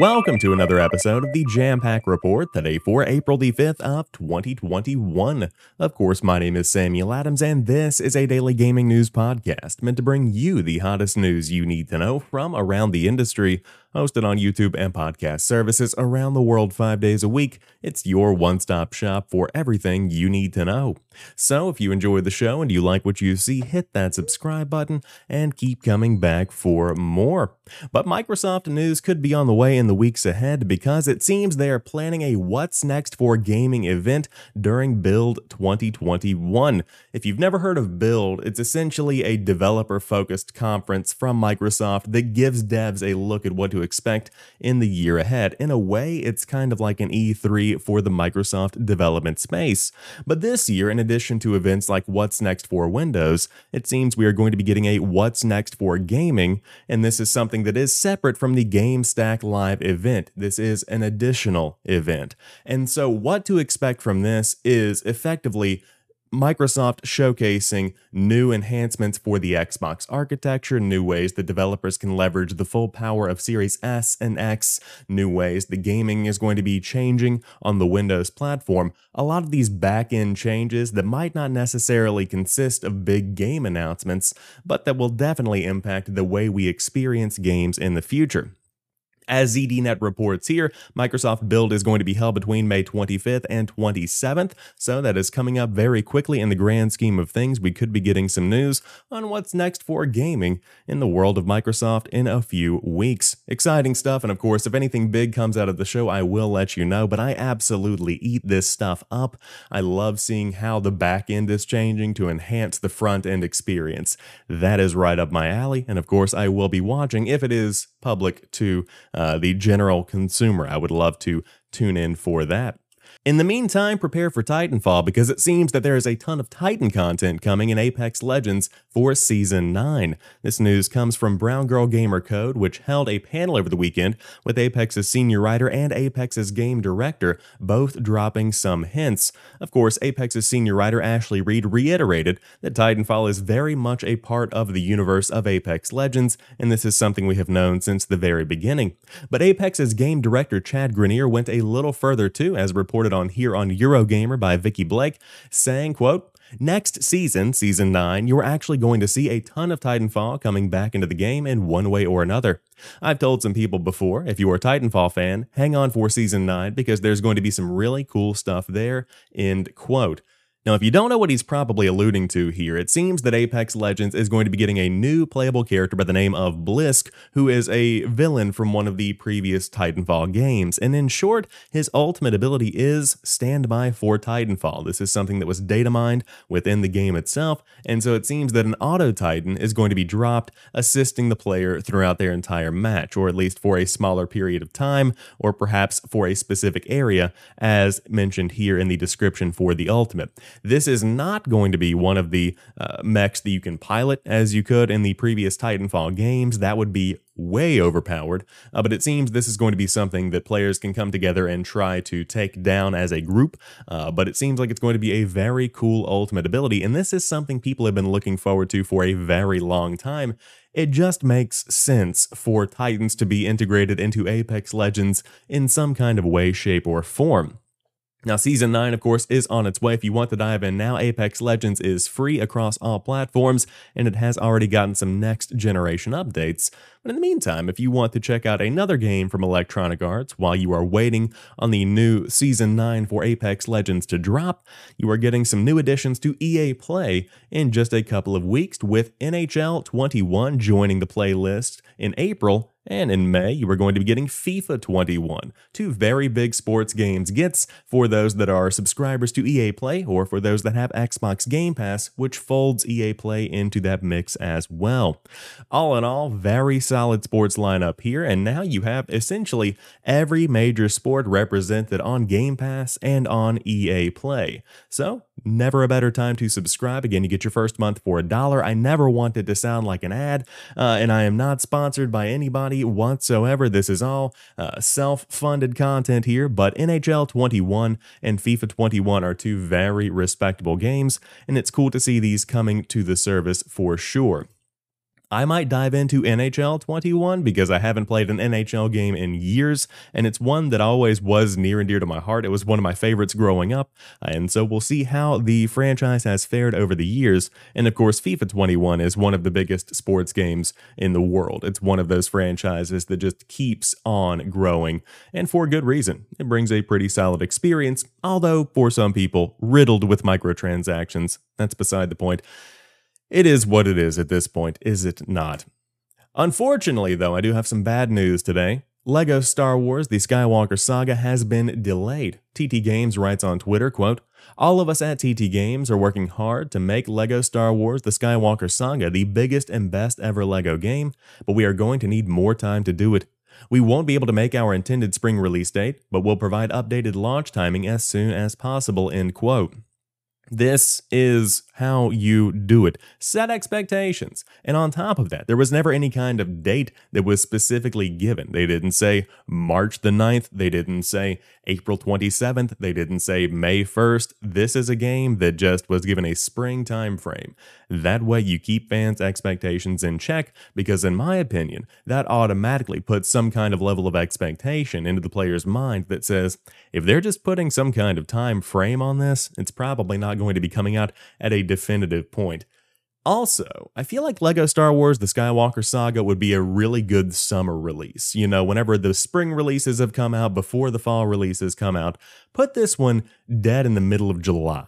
Welcome to another episode of the Jampack Report, today for April the 5th of 2021. Of course, my name is Samuel Adams, and this is a daily gaming news podcast meant to bring you the hottest news you need to know from around the industry hosted on YouTube and podcast services around the world five days a week. It's your one stop shop for everything you need to know. So, if you enjoy the show and you like what you see, hit that subscribe button and keep coming back for more. But Microsoft news could be on the way in the weeks ahead because it seems they are planning a What's Next for Gaming event during Build 2021. If you've never heard of Build, it's essentially a developer focused conference from Microsoft that gives devs a look at what to expect in the year ahead. In a way, it's kind of like an E3 for the Microsoft development space. But this year, in addition to events like What's Next for Windows, it seems we are going to be getting a What's Next for Gaming, and this is something that is separate from the GameStack Live event. This is an additional event. And so, what to expect from this is effectively Microsoft showcasing new enhancements for the Xbox architecture, new ways that developers can leverage the full power of Series S and X, new ways the gaming is going to be changing on the Windows platform. A lot of these back end changes that might not necessarily consist of big game announcements, but that will definitely impact the way we experience games in the future. As ZDNet reports here, Microsoft Build is going to be held between May 25th and 27th, so that is coming up very quickly in the grand scheme of things. We could be getting some news on what's next for gaming in the world of Microsoft in a few weeks. Exciting stuff, and of course, if anything big comes out of the show, I will let you know, but I absolutely eat this stuff up. I love seeing how the back end is changing to enhance the front end experience. That is right up my alley, and of course, I will be watching if it is public to uh, Uh, the general consumer. I would love to tune in for that. In the meantime, prepare for Titanfall because it seems that there is a ton of Titan content coming in Apex Legends for Season 9. This news comes from Brown Girl Gamer Code, which held a panel over the weekend with Apex's senior writer and Apex's game director, both dropping some hints. Of course, Apex's senior writer Ashley Reed reiterated that Titanfall is very much a part of the universe of Apex Legends, and this is something we have known since the very beginning. But Apex's game director Chad Grenier went a little further too, as reported on here on Eurogamer by Vikki Blake, saying, quote, Next season, season 9, you're actually going to see a ton of Titanfall coming back into the game in one way or another. I've told some people before, if you're a Titanfall fan, hang on for season 9 because there's going to be some really cool stuff there. End quote. Now, if you don't know what he's probably alluding to here, it seems that Apex Legends is going to be getting a new playable character by the name of Blisk, who is a villain from one of the previous Titanfall games. And in short, his ultimate ability is standby for Titanfall. This is something that was data mined within the game itself, and so it seems that an Auto Titan is going to be dropped, assisting the player throughout their entire match, or at least for a smaller period of time, or perhaps for a specific area, as mentioned here in the description for the ultimate. This is not going to be one of the uh, mechs that you can pilot as you could in the previous Titanfall games. That would be way overpowered, uh, but it seems this is going to be something that players can come together and try to take down as a group. Uh, but it seems like it's going to be a very cool ultimate ability, and this is something people have been looking forward to for a very long time. It just makes sense for Titans to be integrated into Apex Legends in some kind of way, shape, or form. Now, Season 9, of course, is on its way. If you want to dive in now, Apex Legends is free across all platforms, and it has already gotten some next generation updates. But in the meantime, if you want to check out another game from Electronic Arts while you are waiting on the new Season 9 for Apex Legends to drop, you are getting some new additions to EA Play in just a couple of weeks, with NHL 21 joining the playlist in April and in May, you are going to be getting FIFA 21, two very big sports games gets for those that are subscribers to EA Play or for those that have Xbox Game Pass, which folds EA Play into that mix as well. All in all, very solid sports lineup here, and now you have essentially every major sport represented on Game Pass and on EA Play. So, never a better time to subscribe. Again, you get your first month for a dollar. I never wanted to sound like an ad, uh, and I am not sponsored by anybody whatsoever. This is all uh, self funded content here, but NHL 21 and FIFA 21 are two very respectable games, and it's cool to see these coming to the service for sure. I might dive into NHL 21 because I haven't played an NHL game in years, and it's one that always was near and dear to my heart. It was one of my favorites growing up, and so we'll see how the franchise has fared over the years. And of course, FIFA 21 is one of the biggest sports games in the world. It's one of those franchises that just keeps on growing, and for good reason. It brings a pretty solid experience, although for some people, riddled with microtransactions. That's beside the point. It is what it is at this point, is it not? Unfortunately, though, I do have some bad news today. LEGO Star Wars The Skywalker Saga has been delayed. TT Games writes on Twitter, quote, All of us at TT Games are working hard to make LEGO Star Wars The Skywalker Saga the biggest and best ever LEGO game, but we are going to need more time to do it. We won't be able to make our intended spring release date, but we'll provide updated launch timing as soon as possible, end quote. This is how you do it. Set expectations. And on top of that, there was never any kind of date that was specifically given. They didn't say March the 9th. They didn't say April 27th. They didn't say May 1st. This is a game that just was given a spring time frame. That way you keep fans' expectations in check because in my opinion, that automatically puts some kind of level of expectation into the player's mind that says, if they're just putting some kind of time frame on this, it's probably not going to be coming out at a definitive point. Also, I feel like Lego Star Wars The Skywalker Saga would be a really good summer release. You know, whenever the spring releases have come out, before the fall releases come out, put this one dead in the middle of July.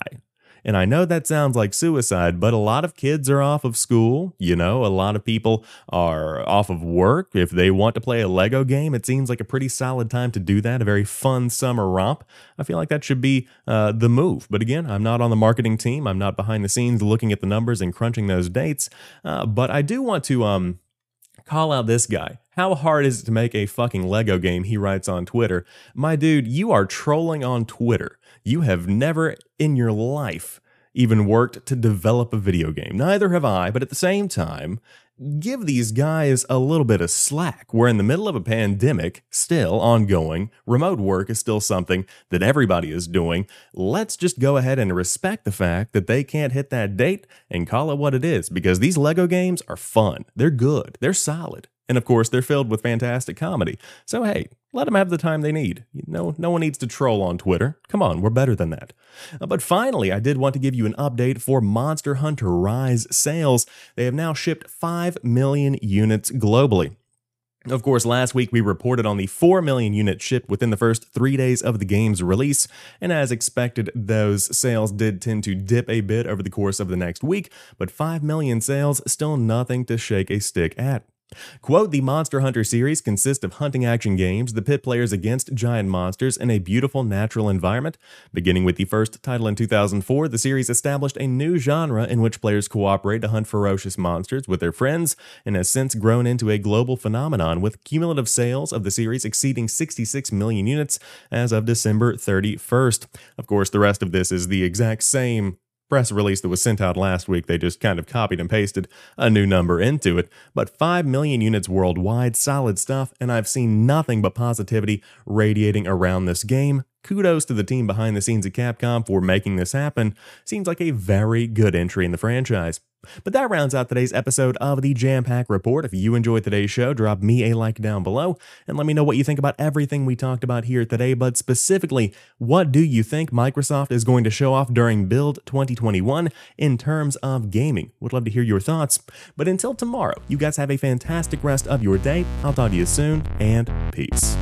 And I know that sounds like suicide, but a lot of kids are off of school. You know, a lot of people are off of work. If they want to play a Lego game, it seems like a pretty solid time to do that. A very fun summer romp. I feel like that should be uh, the move. But again, I'm not on the marketing team. I'm not behind the scenes looking at the numbers and crunching those dates. Uh, but I do want to um, call out this guy. How hard is it to make a fucking Lego game? He writes on Twitter. My dude, you are trolling on Twitter. You have never in your life even worked to develop a video game. Neither have I, but at the same time, give these guys a little bit of slack. We're in the middle of a pandemic, still ongoing. Remote work is still something that everybody is doing. Let's just go ahead and respect the fact that they can't hit that date and call it what it is because these Lego games are fun. They're good. They're solid. And of course, they're filled with fantastic comedy. So hey, let them have the time they need. No, no one needs to troll on Twitter. Come on, we're better than that. Uh, but finally, I did want to give you an update for Monster Hunter Rise sales. They have now shipped 5 million units globally. Of course, last week we reported on the 4 million units shipped within the first three days of the game's release, and as expected, those sales did tend to dip a bit over the course of the next week, but 5 million sales still nothing to shake a stick at. Quote, the Monster Hunter series consists of hunting action games that pit players against giant monsters in a beautiful natural environment. Beginning with the first title in 2004, the series established a new genre in which players cooperate to hunt ferocious monsters with their friends and has since grown into a global phenomenon with cumulative sales of the series exceeding 66 million units as of December 31st. Of course, the rest of this is the exact same press release that was sent out last week, they just kind of copied and pasted a new number into it. But 5 million units worldwide, solid stuff, and I've seen nothing but positivity radiating around this game. Kudos to the team behind the scenes at Capcom for making this happen. Seems like a very good entry in the franchise. But that rounds out today's episode of the Jampack Report. If you enjoyed today's show, drop me a like down below and let me know what you think about everything we talked about here today. But specifically, what do you think Microsoft is going to show off during Build 2021 in terms of gaming? Would love to hear your thoughts. But until tomorrow, you guys have a fantastic rest of your day. I'll talk to you soon, and peace.